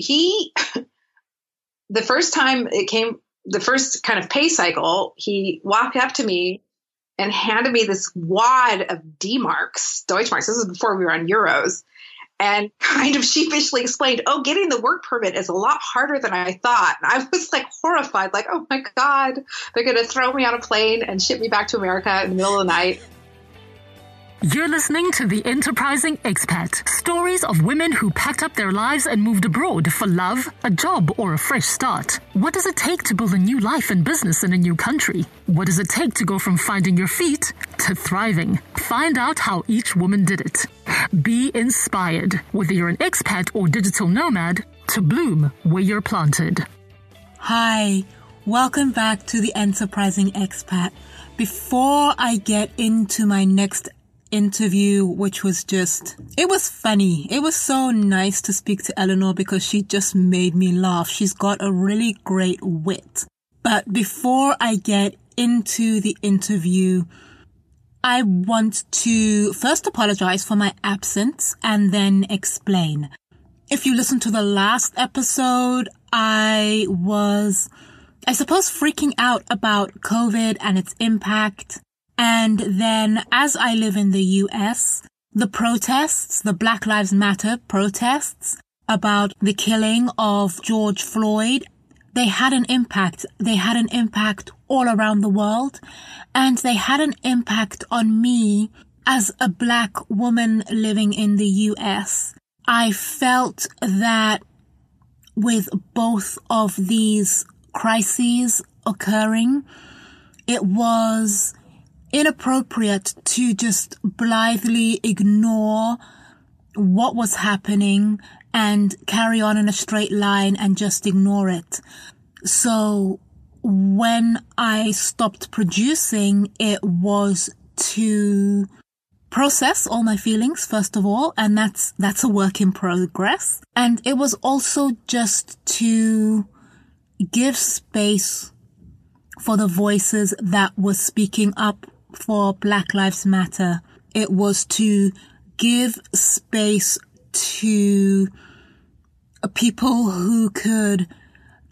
he, the first time it came, the first kind of pay cycle, he walked up to me and handed me this wad of D marks, Deutschmarks. This was before we were on euros and kind of sheepishly explained, Oh, getting the work permit is a lot harder than I thought. And I was like horrified, like, Oh my God, they're going to throw me on a plane and ship me back to America in the middle of the night. You're listening to The Enterprising Expat stories of women who packed up their lives and moved abroad for love, a job, or a fresh start. What does it take to build a new life and business in a new country? What does it take to go from finding your feet to thriving? Find out how each woman did it. Be inspired, whether you're an expat or digital nomad, to bloom where you're planted. Hi, welcome back to The Enterprising Expat. Before I get into my next interview, which was just, it was funny. It was so nice to speak to Eleanor because she just made me laugh. She's got a really great wit. But before I get into the interview, I want to first apologize for my absence and then explain. If you listen to the last episode, I was, I suppose, freaking out about COVID and its impact and then as I live in the US, the protests, the Black Lives Matter protests about the killing of George Floyd, they had an impact. They had an impact all around the world and they had an impact on me as a black woman living in the US. I felt that with both of these crises occurring, it was inappropriate to just blithely ignore what was happening and carry on in a straight line and just ignore it. So when I stopped producing, it was to process all my feelings, first of all, and that's, that's a work in progress. And it was also just to give space for the voices that were speaking up for Black Lives Matter, it was to give space to people who could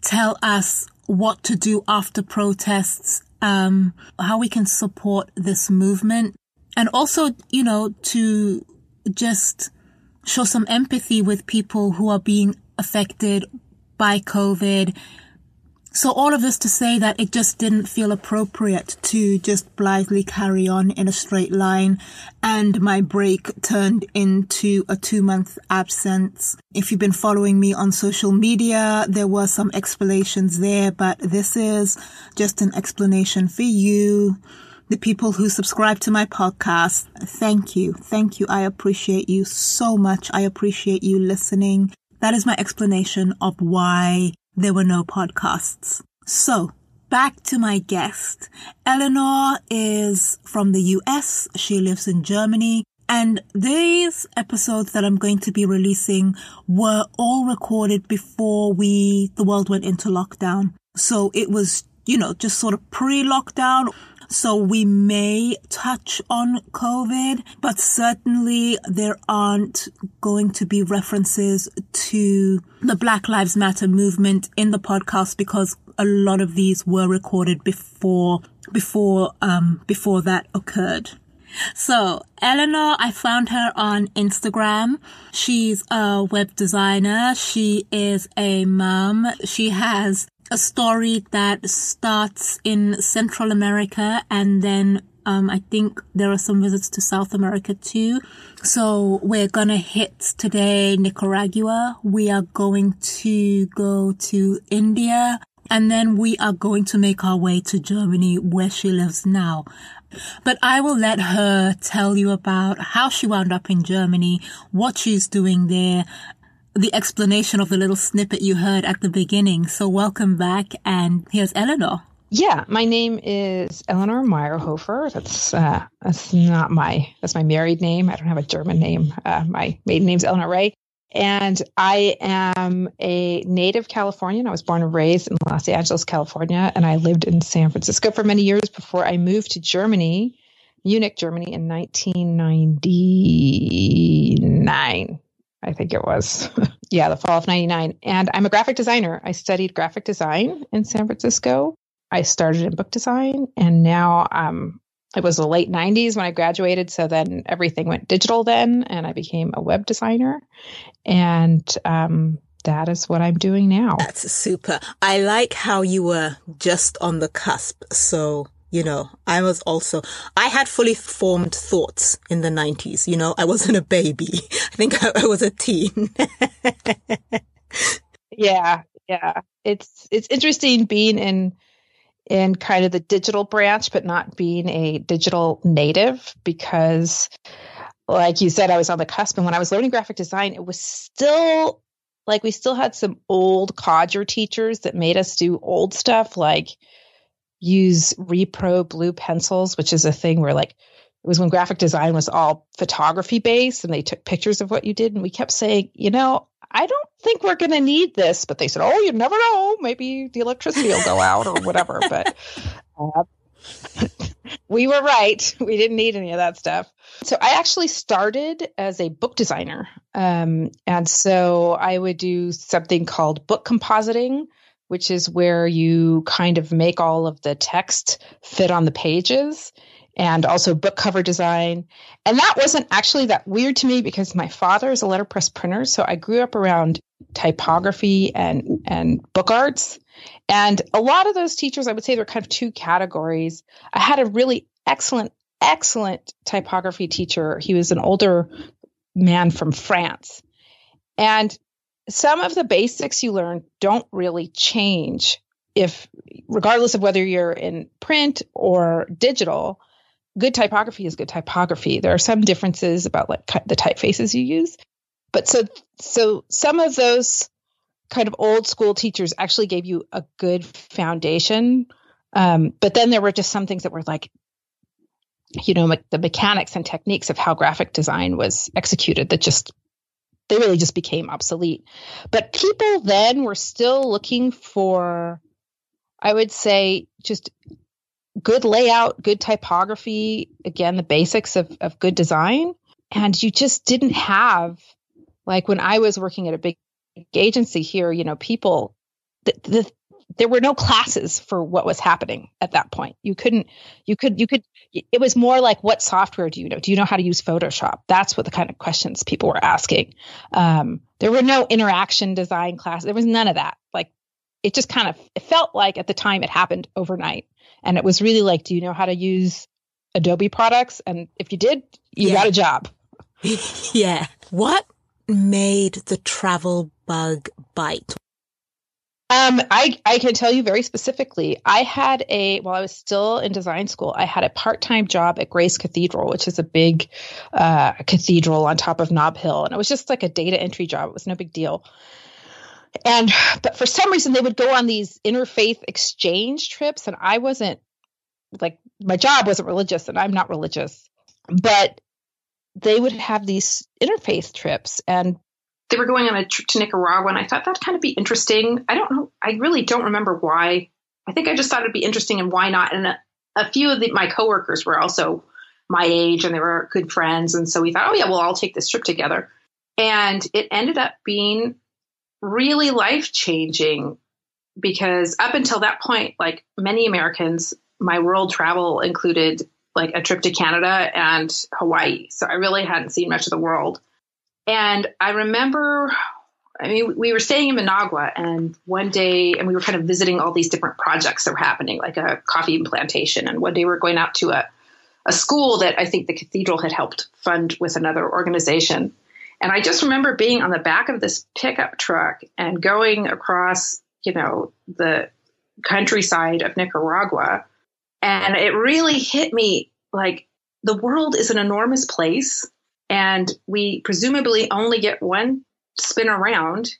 tell us what to do after protests, um, how we can support this movement, and also, you know, to just show some empathy with people who are being affected by COVID so all of this to say that it just didn't feel appropriate to just blithely carry on in a straight line and my break turned into a two month absence. If you've been following me on social media, there were some explanations there, but this is just an explanation for you. The people who subscribe to my podcast, thank you. Thank you. I appreciate you so much. I appreciate you listening. That is my explanation of why there were no podcasts. So, back to my guest. Eleanor is from the US. She lives in Germany. And these episodes that I'm going to be releasing were all recorded before we, the world went into lockdown. So it was, you know, just sort of pre-lockdown so we may touch on COVID, but certainly there aren't going to be references to the Black Lives Matter movement in the podcast because a lot of these were recorded before, before, um, before that occurred. So, Eleanor, I found her on Instagram. She's a web designer. She is a mom. She has a story that starts in Central America and then um, I think there are some visits to South America too. So we're gonna hit today Nicaragua. We are going to go to India and then we are going to make our way to Germany where she lives now. But I will let her tell you about how she wound up in Germany, what she's doing there, the explanation of the little snippet you heard at the beginning. So welcome back, and here's Eleanor. Yeah, my name is Eleanor Mayrhofer. That's uh, that's not my that's my married name. I don't have a German name. Uh, my maiden name's Eleanor Ray, and I am a native Californian. I was born and raised in Los Angeles, California, and I lived in San Francisco for many years before I moved to Germany, Munich, Germany, in 1999. I think it was. yeah, the fall of 99. And I'm a graphic designer. I studied graphic design in San Francisco. I started in book design and now um, it was the late 90s when I graduated. So then everything went digital then and I became a web designer. And um, that is what I'm doing now. That's super. I like how you were just on the cusp. So you know, I was also, I had fully formed thoughts in the 90s. You know, I wasn't a baby. I think I, I was a teen. yeah. Yeah. It's, it's interesting being in, in kind of the digital branch, but not being a digital native because like you said, I was on the cusp. And when I was learning graphic design, it was still like we still had some old codger teachers that made us do old stuff like use repro blue pencils, which is a thing where like it was when graphic design was all photography based and they took pictures of what you did. And we kept saying, you know, I don't think we're going to need this. But they said, oh, you never know. Maybe the electricity will go out or whatever. But uh, we were right. We didn't need any of that stuff. So I actually started as a book designer. Um, and so I would do something called book compositing, which is where you kind of make all of the text fit on the pages and also book cover design. And that wasn't actually that weird to me because my father is a letterpress printer. So I grew up around typography and, and book arts. And a lot of those teachers, I would say there are kind of two categories. I had a really excellent, excellent typography teacher. He was an older man from France. And some of the basics you learn don't really change if regardless of whether you're in print or digital good typography is good typography. There are some differences about like the typefaces you use. But so so some of those kind of old school teachers actually gave you a good foundation um, but then there were just some things that were like you know me- the mechanics and techniques of how graphic design was executed that just they really just became obsolete. But people then were still looking for, I would say, just good layout, good typography, again, the basics of, of good design. And you just didn't have, like when I was working at a big agency here, you know, people, the, the, there were no classes for what was happening at that point. You couldn't, you could, you could, it was more like, what software do you know? Do you know how to use Photoshop? That's what the kind of questions people were asking. Um, there were no interaction design classes. There was none of that. Like it just kind of, it felt like at the time it happened overnight. And it was really like, do you know how to use Adobe products? And if you did, you yeah. got a job. yeah. What made the travel bug bite? Um, I, I can tell you very specifically. I had a, while I was still in design school, I had a part time job at Grace Cathedral, which is a big uh, cathedral on top of Nob Hill. And it was just like a data entry job. It was no big deal. And, but for some reason, they would go on these interfaith exchange trips. And I wasn't like, my job wasn't religious, and I'm not religious. But they would have these interfaith trips. And they were going on a trip to Nicaragua, and I thought that'd kind of be interesting. I don't know. I really don't remember why. I think I just thought it'd be interesting, and why not? And a, a few of the, my coworkers were also my age, and they were good friends, and so we thought, oh yeah, well, I'll take this trip together. And it ended up being really life changing because up until that point, like many Americans, my world travel included like a trip to Canada and Hawaii. So I really hadn't seen much of the world. And I remember, I mean, we were staying in Managua, and one day, and we were kind of visiting all these different projects that were happening, like a coffee plantation. And one day, we were going out to a, a school that I think the cathedral had helped fund with another organization. And I just remember being on the back of this pickup truck and going across, you know, the countryside of Nicaragua. And it really hit me like the world is an enormous place and we presumably only get one spin around.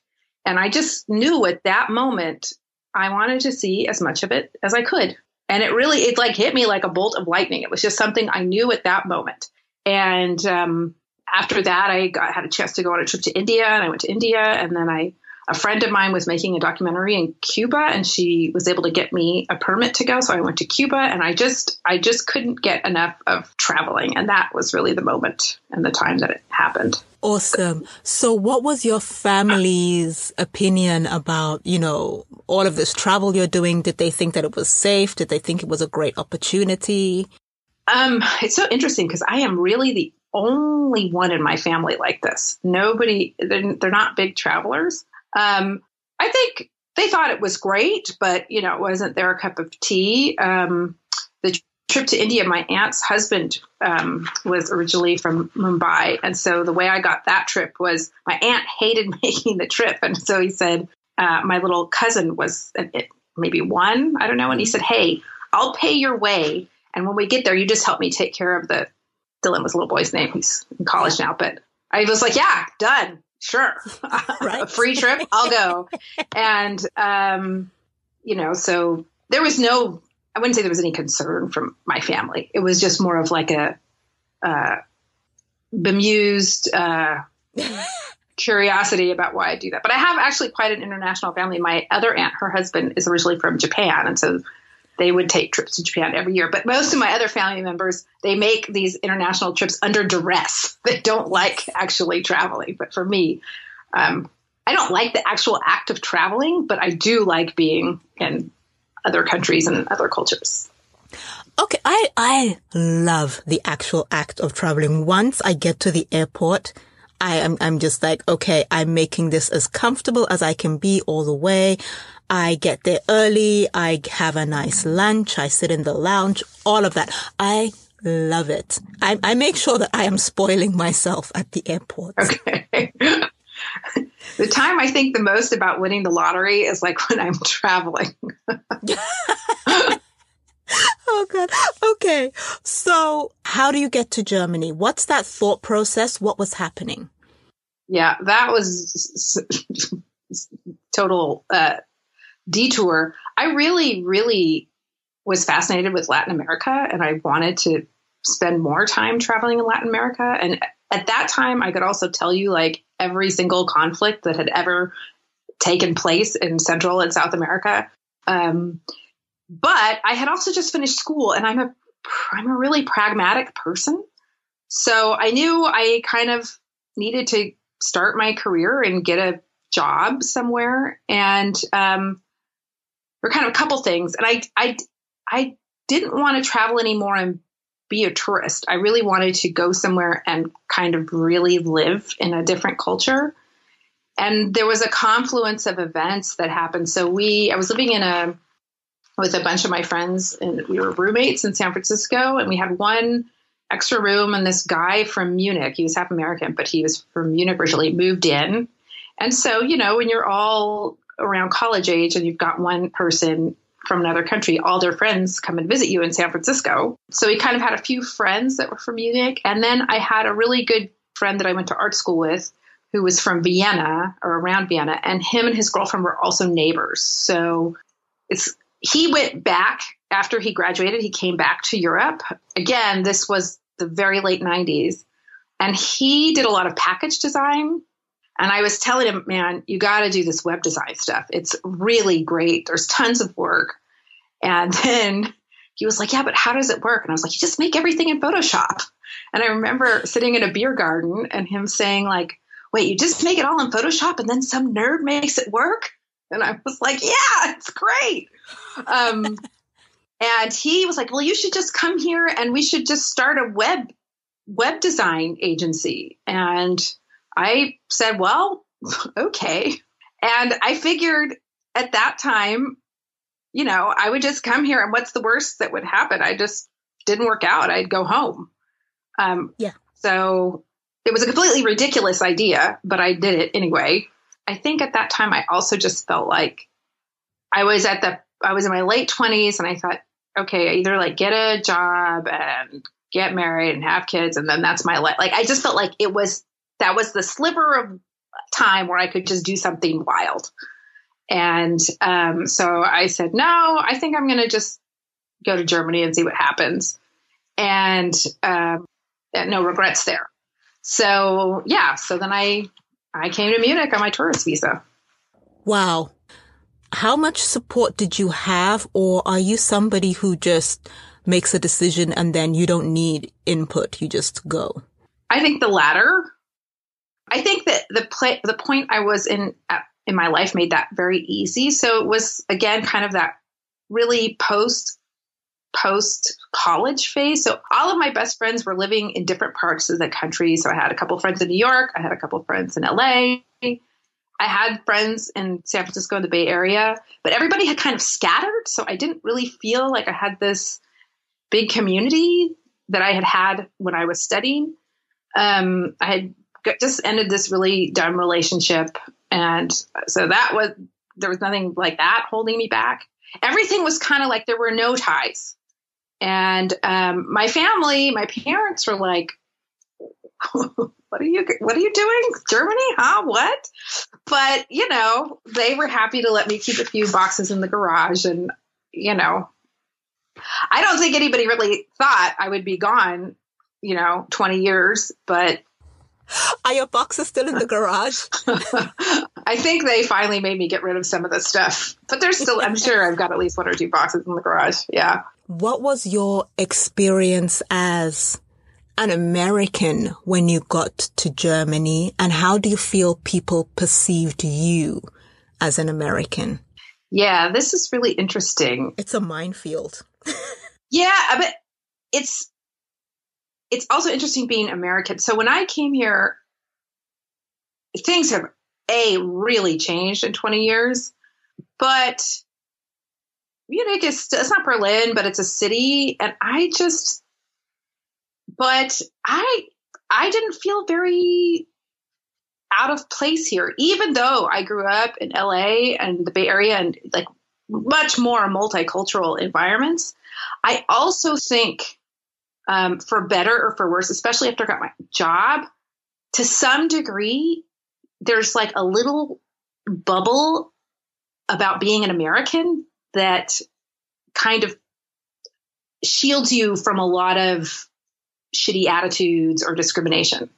And I just knew at that moment I wanted to see as much of it as I could. And it really, it like hit me like a bolt of lightning. It was just something I knew at that moment. And um, after that, I got, had a chance to go on a trip to India, and I went to India, and then I a friend of mine was making a documentary in Cuba and she was able to get me a permit to go. So I went to Cuba and I just, I just couldn't get enough of traveling. And that was really the moment and the time that it happened. Awesome. So what was your family's opinion about, you know, all of this travel you're doing? Did they think that it was safe? Did they think it was a great opportunity? Um, it's so interesting because I am really the only one in my family like this. Nobody, they're, they're not big travelers. Um, I think they thought it was great, but you know, it wasn't their cup of tea. Um, the trip to India, my aunt's husband um, was originally from Mumbai, and so the way I got that trip was my aunt hated making the trip, and so he said uh, my little cousin was maybe one, I don't know, and he said, "Hey, I'll pay your way, and when we get there, you just help me take care of the." Dylan was a little boy's name. He's in college now, but I was like, "Yeah, done." Sure, right. a free trip, I'll go. and, um, you know, so there was no, I wouldn't say there was any concern from my family. It was just more of like a, uh, bemused, uh, curiosity about why I do that. But I have actually quite an international family. My other aunt, her husband is originally from Japan. And so they would take trips to Japan every year. But most of my other family members, they make these international trips under duress. They don't like actually traveling. But for me, um, I don't like the actual act of traveling, but I do like being in other countries and other cultures. Okay, I I love the actual act of traveling. Once I get to the airport, I am I'm just like, okay, I'm making this as comfortable as I can be all the way. I get there early. I have a nice lunch. I sit in the lounge, all of that. I love it. I, I make sure that I am spoiling myself at the airport. Okay. the time I think the most about winning the lottery is like when I'm traveling. oh god. Okay. So, how do you get to Germany? What's that thought process? What was happening? Yeah, that was total uh, detour, I really, really was fascinated with Latin America and I wanted to spend more time traveling in Latin America. And at that time, I could also tell you like every single conflict that had ever taken place in Central and South America. Um, but I had also just finished school and I'm a I'm a really pragmatic person. So I knew I kind of needed to start my career and get a job somewhere. And um, were kind of a couple things. And I, I, I didn't want to travel anymore and be a tourist. I really wanted to go somewhere and kind of really live in a different culture. And there was a confluence of events that happened. So we, I was living in a, with a bunch of my friends and we were roommates in San Francisco and we had one extra room and this guy from Munich, he was half American, but he was from Munich originally, moved in. And so, you know, when you're all around college age and you've got one person from another country, all their friends come and visit you in San Francisco. So we kind of had a few friends that were from Munich. And then I had a really good friend that I went to art school with who was from Vienna or around Vienna. And him and his girlfriend were also neighbors. So it's, he went back after he graduated, he came back to Europe. Again, this was the very late 90s. And he did a lot of package design and I was telling him, man, you got to do this web design stuff. It's really great. There's tons of work. And then he was like, yeah, but how does it work? And I was like, you just make everything in Photoshop. And I remember sitting in a beer garden and him saying like, wait, you just make it all in Photoshop and then some nerd makes it work? And I was like, yeah, it's great. Um, and he was like, well, you should just come here and we should just start a web web design agency. And I said, well, okay. And I figured at that time, you know, I would just come here and what's the worst that would happen? I just didn't work out. I'd go home. Um, yeah. So it was a completely ridiculous idea, but I did it anyway. I think at that time, I also just felt like I was at the, I was in my late 20s and I thought, okay, either like get a job and get married and have kids and then that's my life. Like I just felt like it was that was the sliver of time where I could just do something wild. And um, so I said, no, I think I'm going to just go to Germany and see what happens. And um, no regrets there. So yeah, so then I I came to Munich on my tourist visa. Wow. How much support did you have, or are you somebody who just makes a decision and then you don't need input? You just go? I think the latter. I think that the play, the point I was in in my life made that very easy. So it was again kind of that really post post college phase. So all of my best friends were living in different parts of the country. So I had a couple friends in New York, I had a couple friends in LA, I had friends in San Francisco in the Bay Area, but everybody had kind of scattered. So I didn't really feel like I had this big community that I had had when I was studying. Um, I had just ended this really dumb relationship. And so that was, there was nothing like that holding me back. Everything was kind of like there were no ties. And um, my family, my parents were like, what are you what are you doing germany huh what but you know they were happy to let me keep a few boxes in the garage and you know i don't think anybody really thought i would be gone you know 20 years but are your boxes still in the garage i think they finally made me get rid of some of the stuff but there's still i'm sure i've got at least one or two boxes in the garage yeah what was your experience as an American when you got to Germany and how do you feel people perceived you as an American? Yeah, this is really interesting. It's a minefield. yeah, but it's it's also interesting being American. So when I came here, things have a really changed in 20 years, but Munich is it's not Berlin, but it's a city, and I just but I I didn't feel very out of place here, even though I grew up in LA and the Bay Area and like much more multicultural environments. I also think, um, for better or for worse, especially after I got my job, to some degree, there's like a little bubble about being an American that kind of shields you from a lot of shitty attitudes or discrimination.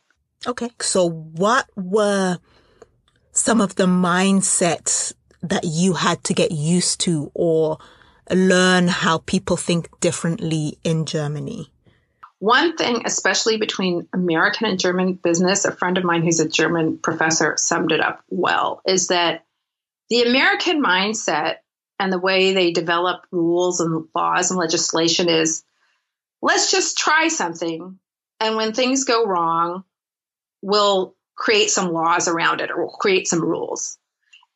Okay. So what were some of the mindsets that you had to get used to or learn how people think differently in Germany? One thing, especially between American and German business, a friend of mine who's a German professor summed it up well, is that the American mindset and the way they develop rules and laws and legislation is let's just try something. And when things go wrong, we'll create some laws around it or we'll create some rules.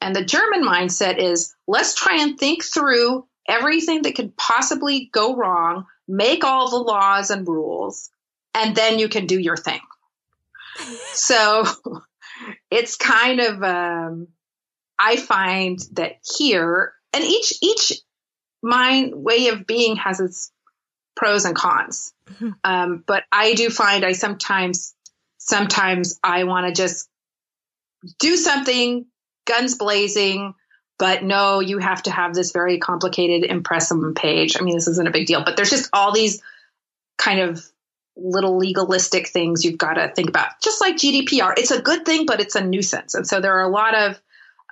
And the German mindset is let's try and think through everything that could possibly go wrong, make all the laws and rules, and then you can do your thing. so it's kind of, um, I find that here, and each, each mind way of being has its pros and cons. Mm-hmm. Um, but I do find I sometimes, sometimes I want to just do something guns blazing, but no, you have to have this very complicated impressum page. I mean, this isn't a big deal, but there's just all these kind of little legalistic things you've got to think about. Just like GDPR, it's a good thing, but it's a nuisance. And so there are a lot of,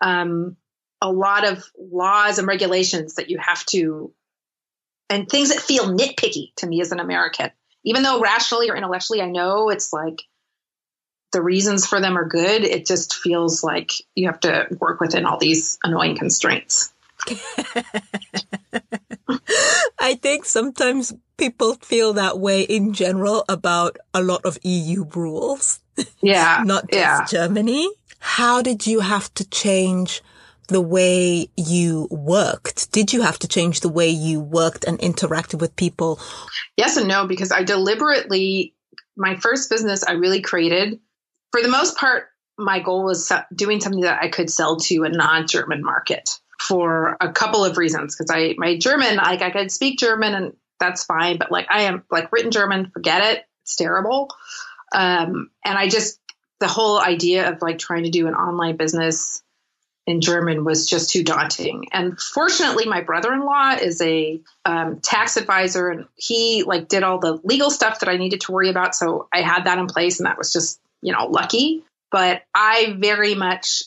um, a lot of laws and regulations that you have to and things that feel nitpicky to me as an American. Even though rationally or intellectually I know it's like the reasons for them are good, it just feels like you have to work within all these annoying constraints. I think sometimes people feel that way in general about a lot of EU rules. Yeah. Not just yeah. Germany. How did you have to change the way you worked? Did you have to change the way you worked and interacted with people? Yes and no, because I deliberately, my first business I really created, for the most part, my goal was doing something that I could sell to a non German market for a couple of reasons. Because I, my German, like I could speak German and that's fine, but like I am like written German, forget it. It's terrible. Um, and I just, the whole idea of like trying to do an online business in German was just too daunting. And fortunately, my brother-in-law is a um, tax advisor, and he like did all the legal stuff that I needed to worry about. So I had that in place, and that was just you know lucky. But I very much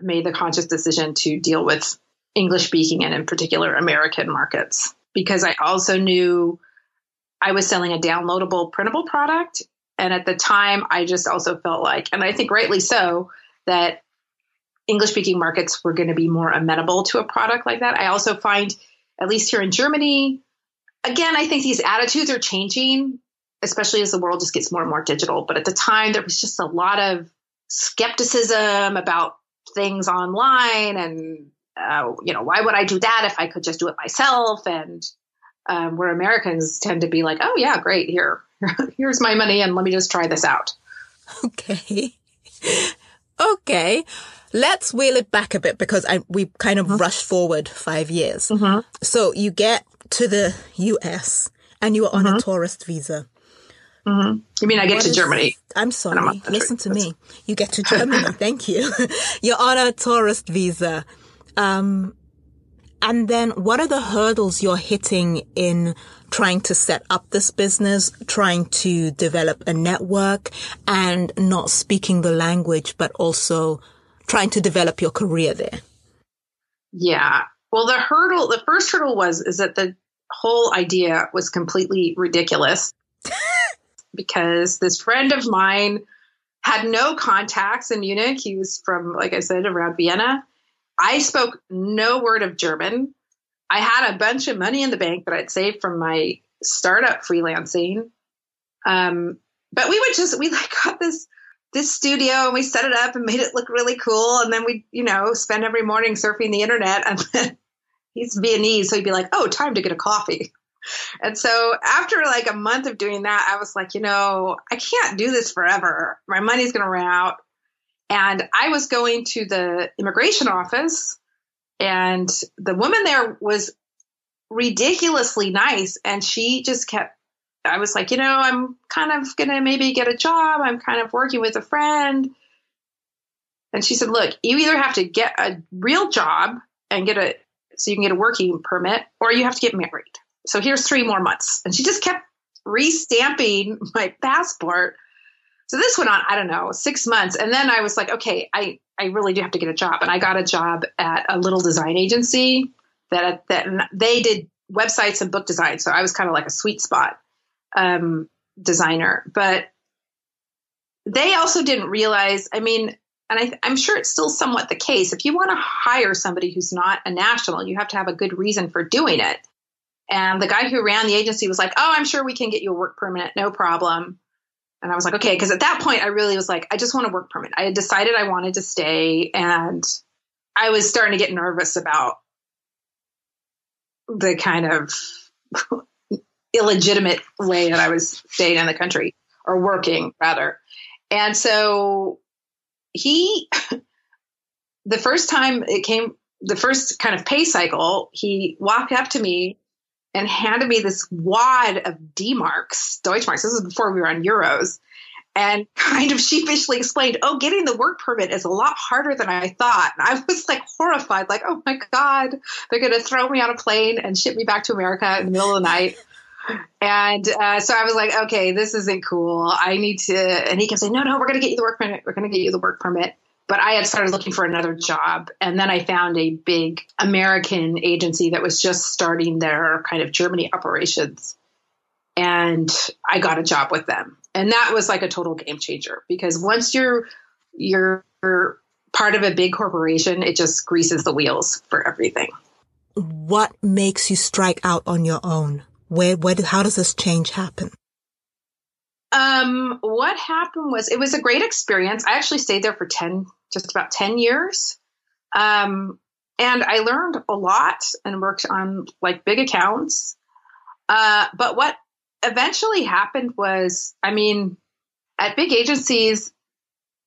made the conscious decision to deal with English speaking and in particular American markets because I also knew I was selling a downloadable printable product. And at the time, I just also felt like, and I think rightly so, that English speaking markets were going to be more amenable to a product like that. I also find, at least here in Germany, again, I think these attitudes are changing, especially as the world just gets more and more digital. But at the time, there was just a lot of skepticism about things online and uh, you know why would i do that if i could just do it myself and um, where americans tend to be like oh yeah great here here's my money and let me just try this out okay okay let's wheel it back a bit because I, we kind of mm-hmm. rushed forward five years mm-hmm. so you get to the us and you are on mm-hmm. a tourist visa Mm-hmm. You mean I get what to is, Germany? I'm sorry. I'm Listen to me. You get to Germany. Thank you. You're on a tourist visa. Um, and then what are the hurdles you're hitting in trying to set up this business, trying to develop a network and not speaking the language, but also trying to develop your career there? Yeah. Well, the hurdle, the first hurdle was, is that the whole idea was completely ridiculous because this friend of mine had no contacts in Munich. He was from, like I said, around Vienna. I spoke no word of German. I had a bunch of money in the bank that I'd saved from my startup freelancing. Um, but we would just we like got this this studio and we set it up and made it look really cool. And then we, you know, spend every morning surfing the internet. And then he's Viennese, so he'd be like, "Oh, time to get a coffee." And so after like a month of doing that, I was like, you know, I can't do this forever. My money's going to run out. And I was going to the immigration office, and the woman there was ridiculously nice. And she just kept, I was like, you know, I'm kind of going to maybe get a job. I'm kind of working with a friend. And she said, look, you either have to get a real job and get a, so you can get a working permit, or you have to get married. So here's three more months. And she just kept restamping my passport. So this went on, I don't know, six months. And then I was like, okay, I, I really do have to get a job. And I got a job at a little design agency that, that they did websites and book design. So I was kind of like a sweet spot um, designer. But they also didn't realize, I mean, and I, I'm sure it's still somewhat the case. If you want to hire somebody who's not a national, you have to have a good reason for doing it. And the guy who ran the agency was like, Oh, I'm sure we can get you a work permit, no problem. And I was like, Okay. Cause at that point, I really was like, I just want a work permit. I had decided I wanted to stay. And I was starting to get nervous about the kind of illegitimate way that I was staying in the country or working rather. And so he, the first time it came, the first kind of pay cycle, he walked up to me and handed me this wad of D marks, Deutschmarks. This is before we were on euros. And kind of sheepishly explained, Oh, getting the work permit is a lot harder than I thought. And I was like horrified, like, Oh my God, they're going to throw me on a plane and ship me back to America in the middle of the night. And uh, so I was like, okay, this isn't cool. I need to. And he kept saying, no, no, we're going to get you the work permit. We're going to get you the work permit but I had started looking for another job. And then I found a big American agency that was just starting their kind of Germany operations. And I got a job with them. And that was like a total game changer because once you're you're part of a big corporation, it just greases the wheels for everything. What makes you strike out on your own? Where, where, how does this change happen? Um, what happened was it was a great experience. I actually stayed there for 10, just about 10 years. Um, and I learned a lot and worked on like big accounts. Uh, but what eventually happened was, I mean, at big agencies,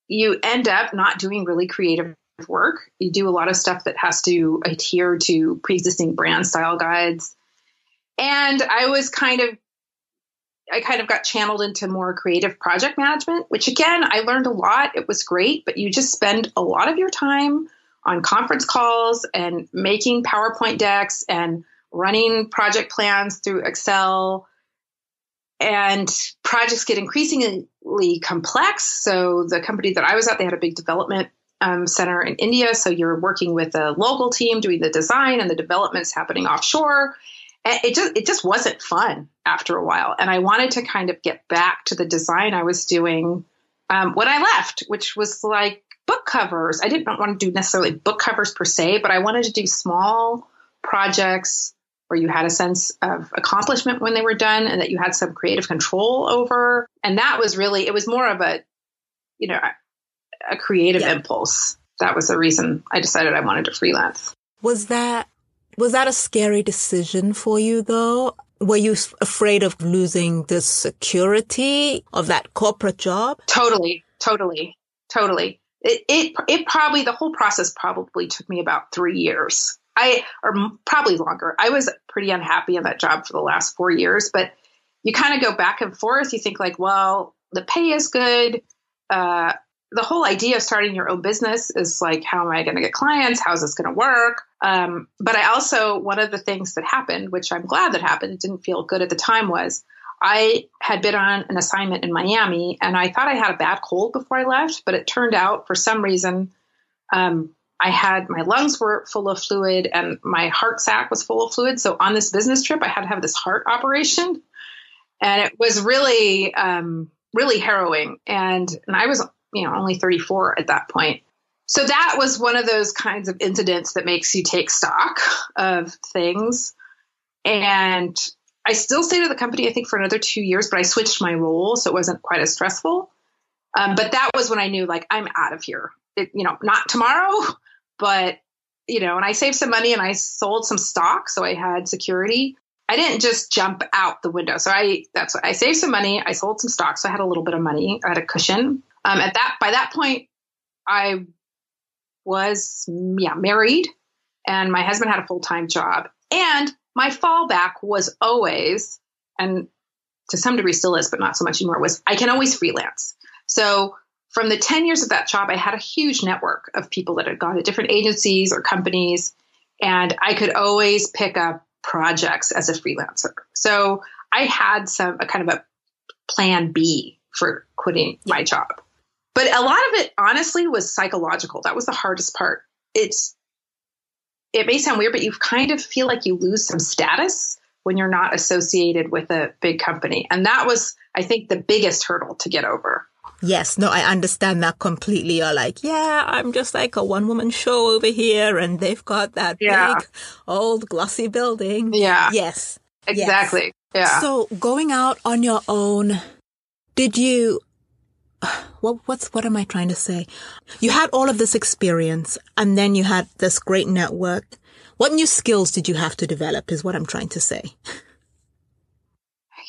you end up not doing really creative work. You do a lot of stuff that has to adhere to pre existing brand style guides. And I was kind of I kind of got channeled into more creative project management, which again, I learned a lot. It was great, but you just spend a lot of your time on conference calls and making PowerPoint decks and running project plans through Excel. And projects get increasingly complex. So the company that I was at, they had a big development um, center in India. So you're working with a local team doing the design and the developments happening offshore. It just it just wasn't fun after a while. And I wanted to kind of get back to the design I was doing um, when I left, which was like book covers. I didn't want to do necessarily book covers per se, but I wanted to do small projects where you had a sense of accomplishment when they were done and that you had some creative control over. And that was really, it was more of a, you know, a creative yeah. impulse. That was the reason I decided I wanted to freelance. Was that, was that a scary decision for you though? Were you afraid of losing the security of that corporate job? Totally, totally, totally. It, it, it probably, the whole process probably took me about three years I, or probably longer. I was pretty unhappy in that job for the last four years, but you kind of go back and forth. You think like, well, the pay is good. Uh, the whole idea of starting your own business is like, how am I going to get clients? How's this going to work? Um, but I also, one of the things that happened, which I'm glad that happened, it didn't feel good at the time, was I had been on an assignment in Miami and I thought I had a bad cold before I left, but it turned out for some reason, um, I had my lungs were full of fluid and my heart sac was full of fluid. So on this business trip, I had to have this heart operation, and it was really, um, really harrowing. And and I was, you know, only 34 at that point. So that was one of those kinds of incidents that makes you take stock of things. And I still stayed at the company, I think, for another two years, but I switched my role, so it wasn't quite as stressful. Um, but that was when I knew, like, I'm out of here. It, you know, not tomorrow, but, you know, and I saved some money and I sold some stock. So I had security. I didn't just jump out the window. So I, that's what I saved some money. I sold some stock. So I had a little bit of money. I had a cushion. Um, at that, by that point, I was, yeah, married and my husband had a full time job. And my fallback was always, and to some degree still is, but not so much anymore, was I can always freelance. So from the 10 years of that job, I had a huge network of people that had gone to different agencies or companies, and I could always pick up projects as a freelancer. So I had some a kind of a plan B for quitting my job. But a lot of it honestly was psychological. That was the hardest part. It's it may sound weird, but you kind of feel like you lose some status when you're not associated with a big company. And that was, I think, the biggest hurdle to get over. Yes, no, I understand that completely. You're like, yeah, I'm just like a one woman show over here and they've got that yeah. big old glossy building. Yeah. Yes. Exactly. Yes. Yeah. So going out on your own, did you, what, what's, what am I trying to say? You had all of this experience and then you had this great network. What new skills did you have to develop is what I'm trying to say.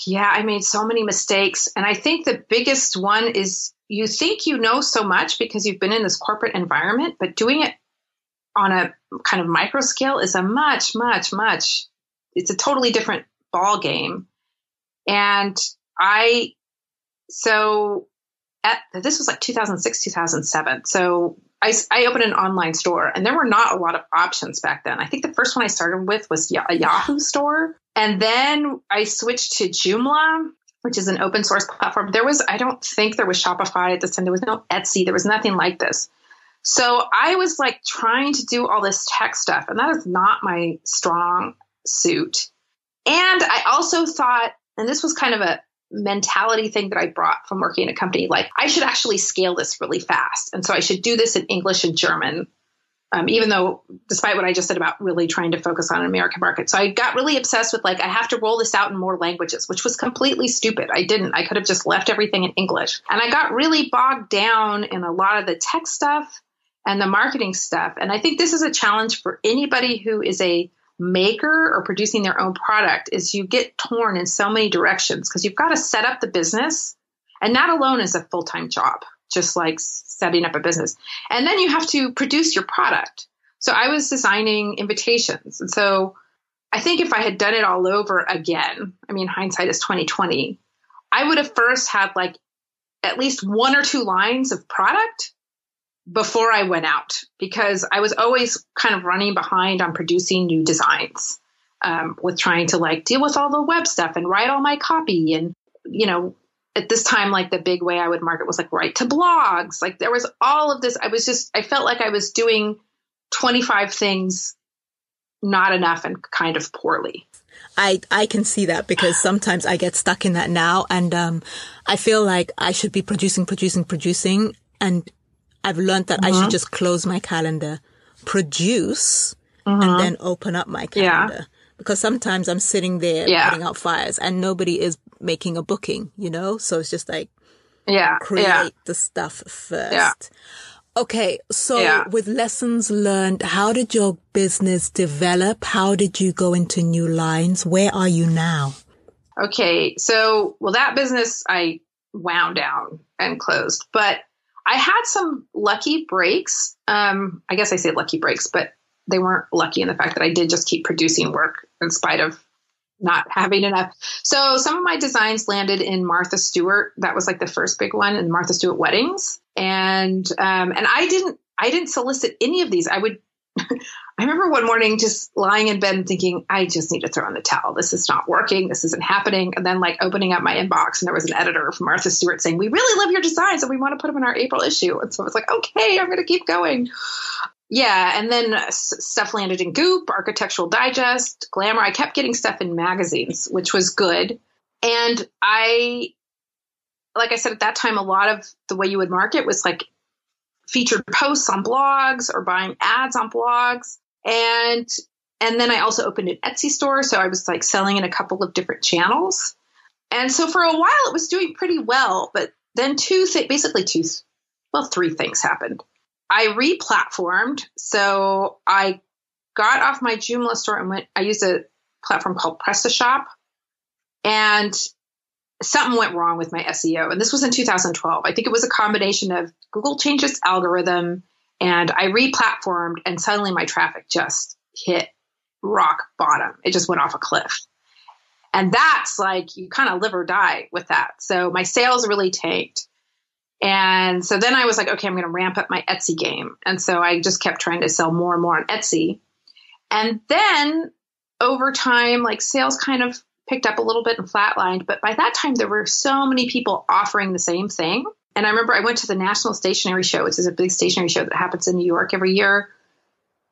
Yeah, I made so many mistakes. And I think the biggest one is you think you know so much because you've been in this corporate environment, but doing it on a kind of micro scale is a much, much, much, it's a totally different ball game. And I, so at, this was like 2006, 2007. So I, I, opened an online store and there were not a lot of options back then. I think the first one I started with was a Yahoo store. And then I switched to Joomla, which is an open source platform. There was, I don't think there was Shopify at this time. There was no Etsy. There was nothing like this. So I was like trying to do all this tech stuff, and that is not my strong suit. And I also thought, and this was kind of a mentality thing that I brought from working in a company, like I should actually scale this really fast. And so I should do this in English and German um, even though, despite what I just said about really trying to focus on an American market. So I got really obsessed with like, I have to roll this out in more languages, which was completely stupid. I didn't. I could have just left everything in English. And I got really bogged down in a lot of the tech stuff and the marketing stuff. And I think this is a challenge for anybody who is a maker or producing their own product is you get torn in so many directions because you've got to set up the business and that alone is a full-time job just like setting up a business. And then you have to produce your product. So I was designing invitations. And so I think if I had done it all over again, I mean, hindsight is 2020, I would have first had like at least one or two lines of product before I went out because I was always kind of running behind on producing new designs um, with trying to like deal with all the web stuff and write all my copy and, you know, at this time, like the big way I would market was like write to blogs. Like there was all of this. I was just, I felt like I was doing 25 things not enough and kind of poorly. I, I can see that because sometimes I get stuck in that now and um, I feel like I should be producing, producing, producing. And I've learned that mm-hmm. I should mm-hmm. just close my calendar, produce, mm-hmm. and then open up my calendar. Yeah. Because sometimes I'm sitting there yeah. putting out fires and nobody is making a booking, you know? So it's just like, yeah, create yeah. the stuff first. Yeah. Okay, so yeah. with lessons learned, how did your business develop? How did you go into new lines? Where are you now? Okay, so well, that business I wound down and closed, but I had some lucky breaks. Um, I guess I say lucky breaks, but they weren't lucky in the fact that I did just keep producing work in spite of not having enough. So some of my designs landed in Martha Stewart. That was like the first big one in Martha Stewart weddings. And um, and I didn't I didn't solicit any of these. I would I remember one morning just lying in bed and thinking, I just need to throw in the towel. This is not working. This isn't happening. And then like opening up my inbox and there was an editor from Martha Stewart saying, we really love your designs and we want to put them in our April issue. And so I was like, okay, I'm going to keep going yeah, and then stuff landed in Goop, Architectural Digest, Glamour. I kept getting stuff in magazines, which was good. And I, like I said at that time, a lot of the way you would market was like featured posts on blogs or buying ads on blogs. And and then I also opened an Etsy store, so I was like selling in a couple of different channels. And so for a while, it was doing pretty well. But then two, th- basically two, well, three things happened. I replatformed. So I got off my Joomla store and went, I used a platform called PrestaShop and something went wrong with my SEO. And this was in 2012. I think it was a combination of Google changed its algorithm and I replatformed and suddenly my traffic just hit rock bottom. It just went off a cliff. And that's like you kind of live or die with that. So my sales really tanked. And so then I was like, okay, I'm going to ramp up my Etsy game. And so I just kept trying to sell more and more on Etsy. And then over time, like sales kind of picked up a little bit and flatlined. But by that time, there were so many people offering the same thing. And I remember I went to the National Stationery Show, which is a big stationery show that happens in New York every year.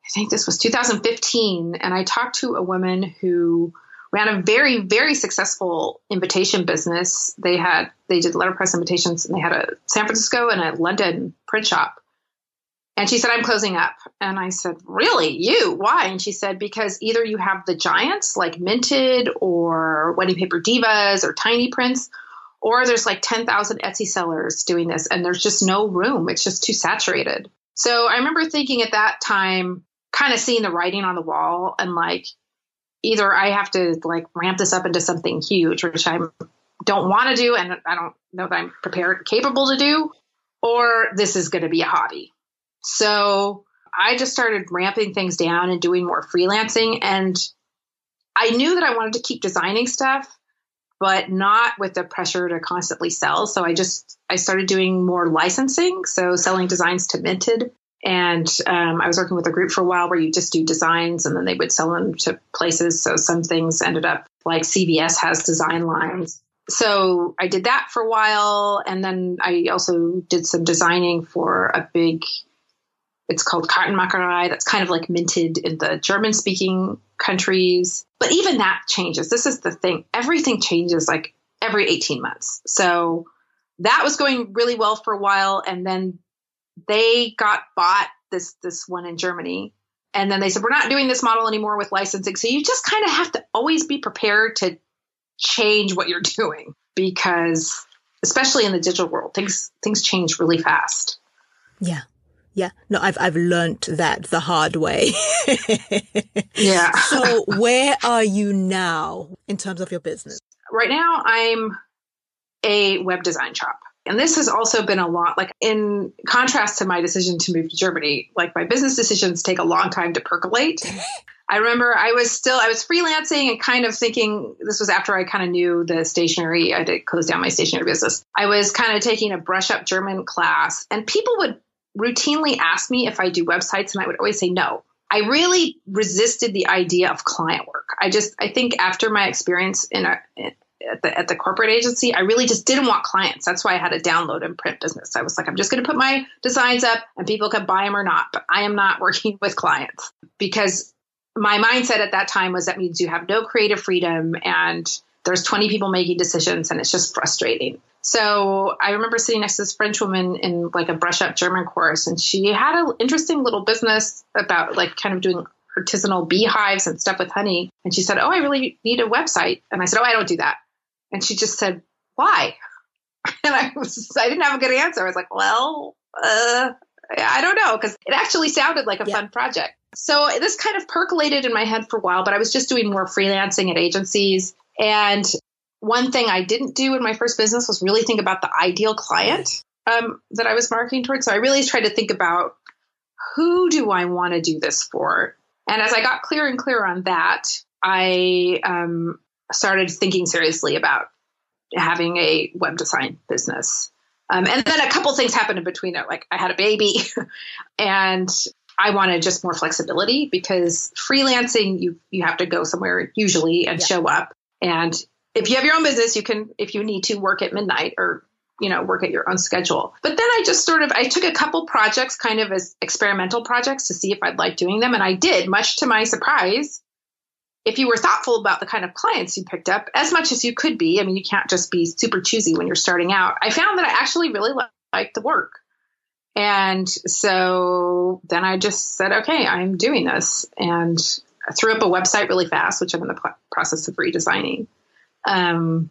I think this was 2015. And I talked to a woman who ran a very very successful invitation business. They had they did letterpress invitations and they had a san francisco and a london print shop. And she said i'm closing up. And i said really? You? Why? And she said because either you have the giants like minted or wedding paper divas or tiny prints or there's like 10,000 Etsy sellers doing this and there's just no room. It's just too saturated. So I remember thinking at that time, kind of seeing the writing on the wall and like, either I have to like ramp this up into something huge, which I don't want to do, and I don't know that I'm prepared, capable to do, or this is going to be a hobby. So I just started ramping things down and doing more freelancing. And I knew that I wanted to keep designing stuff, but not with the pressure to constantly sell. So I just, I started doing more licensing. So selling designs to Minted and um, I was working with a group for a while where you just do designs and then they would sell them to places. So some things ended up like CVS has design lines. So I did that for a while. And then I also did some designing for a big, it's called Kartenmacherei. That's kind of like minted in the German speaking countries. But even that changes. This is the thing. Everything changes like every 18 months. So that was going really well for a while. And then they got bought this this one in Germany and then they said we're not doing this model anymore with licensing so you just kind of have to always be prepared to change what you're doing because especially in the digital world things things change really fast yeah yeah. No i've i've learned that the hard way. Yeah. So where are you now in terms of your business? Right now i'm a web design shop. And this has also been a lot, like in contrast to my decision to move to Germany, like my business decisions take a long time to percolate. I remember I was still, I was freelancing and kind of thinking this was after I kind of knew the stationery, I did close down my stationery business. I was kind of taking a brush up German class and people would routinely ask me if I do websites and I would always say no. I really resisted the idea of client work. I just, I think after my experience in a, at the, at the corporate agency, I really just didn't want clients. That's why I had a download and print business. I was like, I'm just going to put my designs up and people can buy them or not, but I am not working with clients because my mindset at that time was that means you have no creative freedom and there's 20 people making decisions and it's just frustrating. So I remember sitting next to this French woman in like a brush up German course, and she had an interesting little business about like kind of doing artisanal beehives and stuff with honey. And she said, Oh, I really need a website. And I said, Oh, I don't do that. And she just said, Why? And I was, I didn't have a good answer. I was like, Well, uh, I don't know, because it actually sounded like a yeah. fun project. So this kind of percolated in my head for a while, but I was just doing more freelancing at agencies. And one thing I didn't do in my first business was really think about the ideal client um, that I was marketing towards. So I really tried to think about who do I want to do this for? And as I got clearer and clearer on that, I um, started thinking seriously about having a web design business. Um, and then a couple things happened in between it. Like I had a baby and I wanted just more flexibility because freelancing, you, you have to go somewhere usually and yeah. show up. And if you have your own business, you can, if you need to work at midnight or, you know, work at your own schedule. But then I just sort of, I took a couple projects kind of as experimental projects to see if I'd like doing them. And I did, much to my surprise. If you were thoughtful about the kind of clients you picked up, as much as you could be, I mean, you can't just be super choosy when you're starting out. I found that I actually really liked the work. And so then I just said, okay, I'm doing this. And threw up a website really fast, which I'm in the process of redesigning. Um,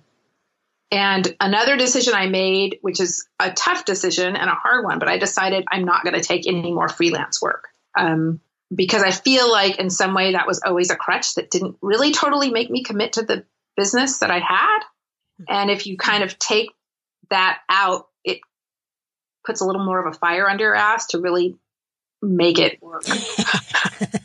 and another decision I made, which is a tough decision and a hard one, but I decided I'm not going to take any more freelance work. Um, because I feel like in some way that was always a crutch that didn't really totally make me commit to the business that I had. And if you kind of take that out, it puts a little more of a fire under your ass to really make it work.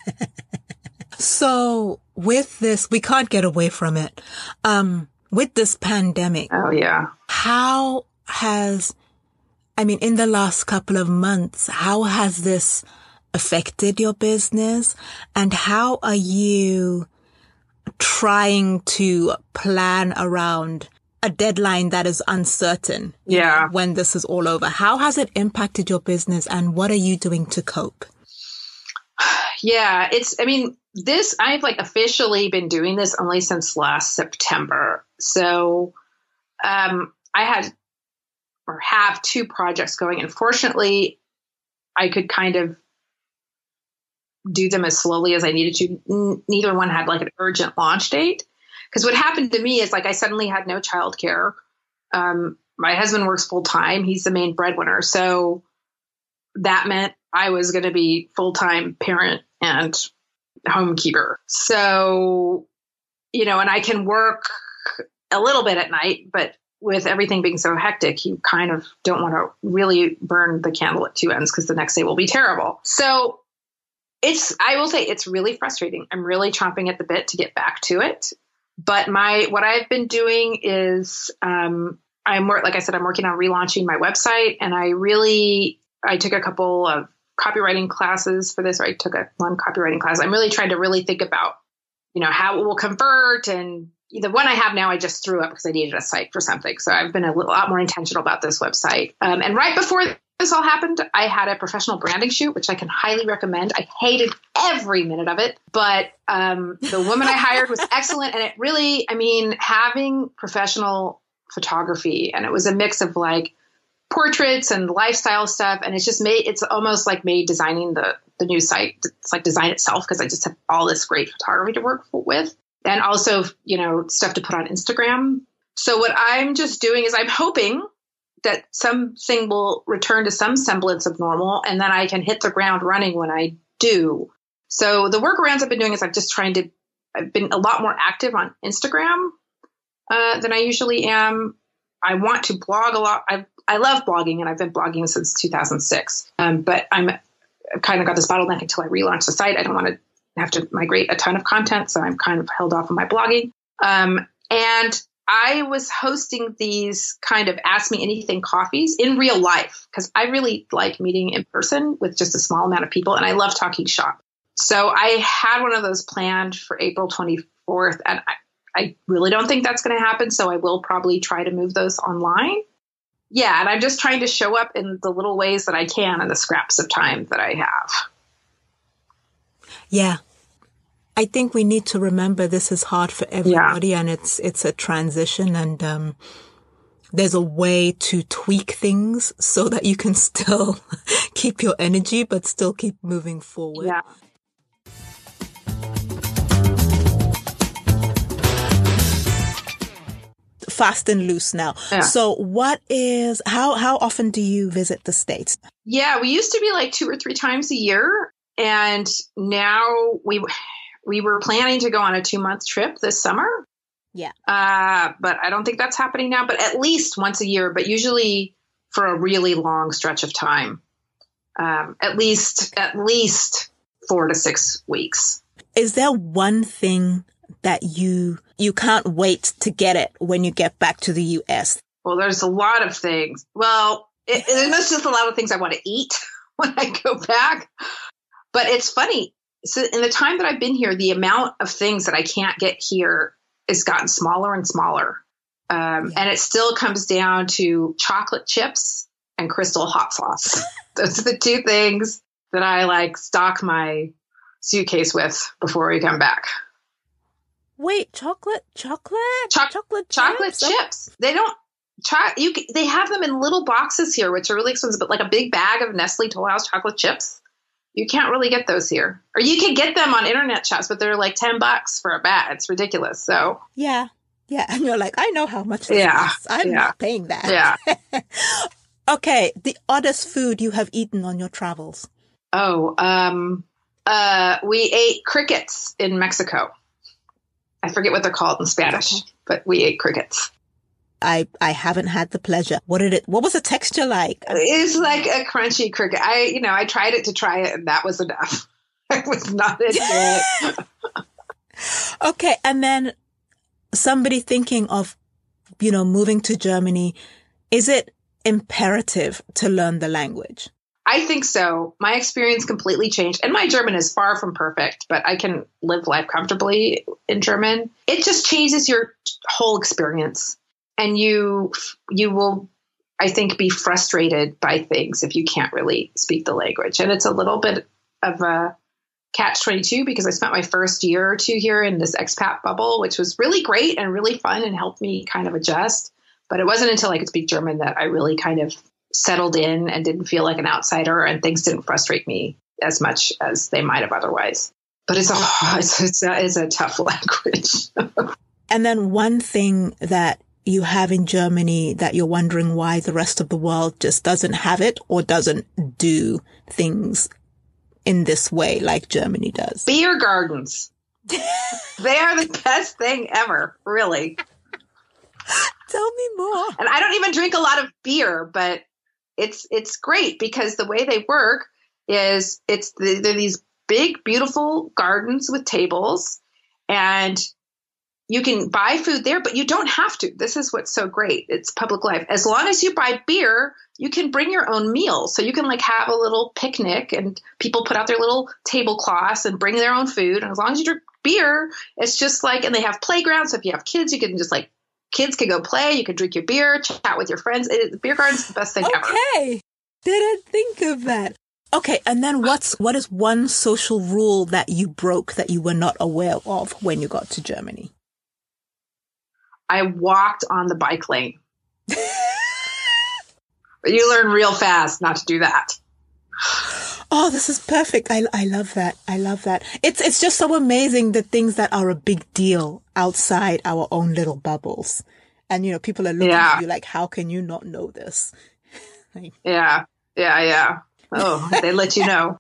So with this, we can't get away from it. Um, with this pandemic. Oh yeah. How has, I mean, in the last couple of months, how has this affected your business and how are you trying to plan around a deadline that is uncertain? Yeah. When this is all over, how has it impacted your business and what are you doing to cope? Yeah, it's, I mean, this I've like officially been doing this only since last September. So um, I had or have two projects going. And fortunately, I could kind of do them as slowly as I needed to. neither one had like an urgent launch date. Because what happened to me is like I suddenly had no childcare. Um, my husband works full time. He's the main breadwinner. So that meant I was going to be full time parent and homekeeper. So, you know, and I can work a little bit at night, but with everything being so hectic, you kind of don't want to really burn the candle at two ends because the next day will be terrible. So it's, I will say it's really frustrating. I'm really chomping at the bit to get back to it. But my, what I've been doing is, um, I'm like I said, I'm working on relaunching my website and I really, I took a couple of copywriting classes for this, or I took a one copywriting class. I'm really trying to really think about, you know, how it will convert. And the one I have now, I just threw up because I needed a site for something. So I've been a lot more intentional about this website. Um, and right before this all happened, I had a professional branding shoot, which I can highly recommend. I hated every minute of it, but um, the woman I hired was excellent. And it really, I mean, having professional photography, and it was a mix of like portraits and lifestyle stuff. And it's just made, it's almost like made designing the, the new site. It's like design itself because I just have all this great photography to work with and also, you know, stuff to put on Instagram. So what I'm just doing is I'm hoping that something will return to some semblance of normal and then I can hit the ground running when I do. So the workarounds I've been doing is I'm just trying to, I've been a lot more active on Instagram uh, than I usually am. I want to blog a lot. I I love blogging, and I've been blogging since 2006. Um, but I'm I've kind of got this bottleneck until I relaunch the site. I don't want to have to migrate a ton of content, so I'm kind of held off on my blogging. Um, and I was hosting these kind of ask me anything coffees in real life because I really like meeting in person with just a small amount of people, and I love talking shop. So I had one of those planned for April 24th, and I, I really don't think that's going to happen. So I will probably try to move those online. Yeah, and I'm just trying to show up in the little ways that I can in the scraps of time that I have. Yeah. I think we need to remember this is hard for everybody yeah. and it's it's a transition and um, there's a way to tweak things so that you can still keep your energy but still keep moving forward. Yeah. Fast and loose now. Yeah. So what is how how often do you visit the states? Yeah, we used to be like two or three times a year and now we we were planning to go on a 2 month trip this summer. Yeah. Uh, but I don't think that's happening now, but at least once a year, but usually for a really long stretch of time. Um, at least at least 4 to 6 weeks. Is there one thing that you you can't wait to get it when you get back to the US? Well, there's a lot of things. Well, it, there's just a lot of things I want to eat when I go back. But it's funny. So in the time that I've been here, the amount of things that I can't get here has gotten smaller and smaller. Um, and it still comes down to chocolate chips and crystal hot sauce. Those are the two things that I like stock my suitcase with before we come back. Wait, chocolate, chocolate, Cho- chocolate, chocolate chips? chips. They don't try. You they have them in little boxes here, which are really expensive. But like a big bag of Nestle Toll House chocolate chips, you can't really get those here. Or you can get them on internet shops, but they're like ten bucks for a bag. It's ridiculous. So yeah, yeah, and you're like, I know how much. This yeah, costs. I'm yeah. not paying that. Yeah. okay, the oddest food you have eaten on your travels. Oh, um, uh, we ate crickets in Mexico. I forget what they're called in Spanish, okay. but we ate crickets. I I haven't had the pleasure. What did it? What was the texture like? It's like a crunchy cricket. I you know I tried it to try it, and that was enough. I was not into it. okay, and then somebody thinking of you know moving to Germany, is it imperative to learn the language? I think so. My experience completely changed. And my German is far from perfect, but I can live life comfortably in German. It just changes your whole experience. And you you will I think be frustrated by things if you can't really speak the language. And it's a little bit of a catch 22 because I spent my first year or two here in this expat bubble, which was really great and really fun and helped me kind of adjust. But it wasn't until I could speak German that I really kind of settled in and didn't feel like an outsider and things didn't frustrate me as much as they might have otherwise. But it's a, it's, it's a, it's a tough language. and then one thing that you have in Germany that you're wondering why the rest of the world just doesn't have it or doesn't do things in this way like Germany does. Beer gardens. they are the best thing ever, really. Tell me more. And I don't even drink a lot of beer, but it's it's great because the way they work is it's they're these big beautiful gardens with tables and you can buy food there but you don't have to. This is what's so great. It's public life. As long as you buy beer you can bring your own meal. So you can like have a little picnic and people put out their little tablecloths and bring their own food. And as long as you drink beer it's just like and they have playgrounds. So if you have kids you can just like kids can go play. You can drink your beer, chat with your friends. It, the beer garden's the best thing okay. ever. Okay, didn't think of that. Okay, and then what's what is one social rule that you broke that you were not aware of when you got to Germany? I walked on the bike lane. you learn real fast not to do that. Oh, this is perfect. I, I love that. I love that. It's, it's just so amazing the things that are a big deal outside our own little bubbles. And, you know, people are looking yeah. at you like, how can you not know this? like, yeah. Yeah. Yeah. Oh, they let you know.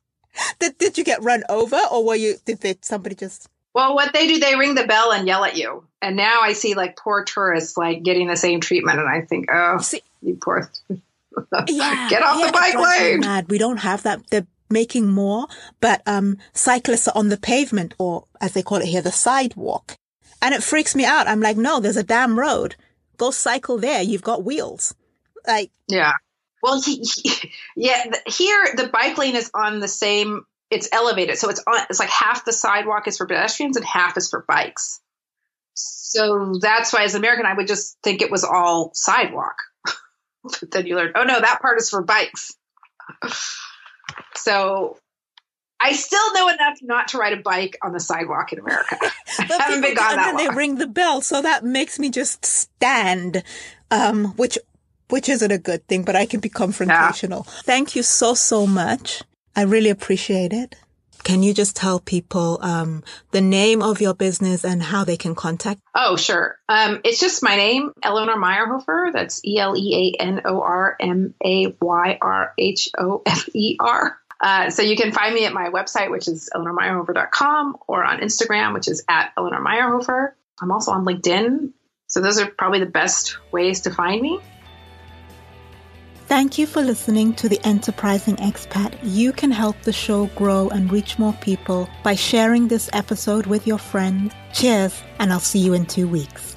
did, did you get run over or were you, did they, somebody just? Well, what they do, they ring the bell and yell at you. And now I see like poor tourists like getting the same treatment. And I think, oh, see, you poor. yeah, Get off yeah, the bike lane. Mad. We don't have that. They're making more, but um, cyclists are on the pavement or as they call it here, the sidewalk. And it freaks me out. I'm like, no, there's a damn road. Go cycle there. You've got wheels. Like, yeah. Well, he, he, yeah, here the bike lane is on the same, it's elevated. So it's on, it's like half the sidewalk is for pedestrians and half is for bikes. So that's why, as an American, I would just think it was all sidewalk. but then you learn, oh no, that part is for bikes. so I still know enough not to ride a bike on the sidewalk in America. I haven't been gone and that then they ring the bell, so that makes me just stand, um, which which isn't a good thing, but I can be confrontational. Thank you so so much. I really appreciate it. Can you just tell people um, the name of your business and how they can contact? Oh, sure. Um, it's just my name, Eleanor Mayrhofer. That's E L E A N O R M A Y R H O F E R. Uh, so you can find me at my website, which is eleanormayrhofer.com, or on Instagram, which is at Eleanor Mayrhofer. I'm also on LinkedIn. So those are probably the best ways to find me. Thank you for listening to The Enterprising Expat. You can help the show grow and reach more people by sharing this episode with your friends. Cheers, and I'll see you in two weeks.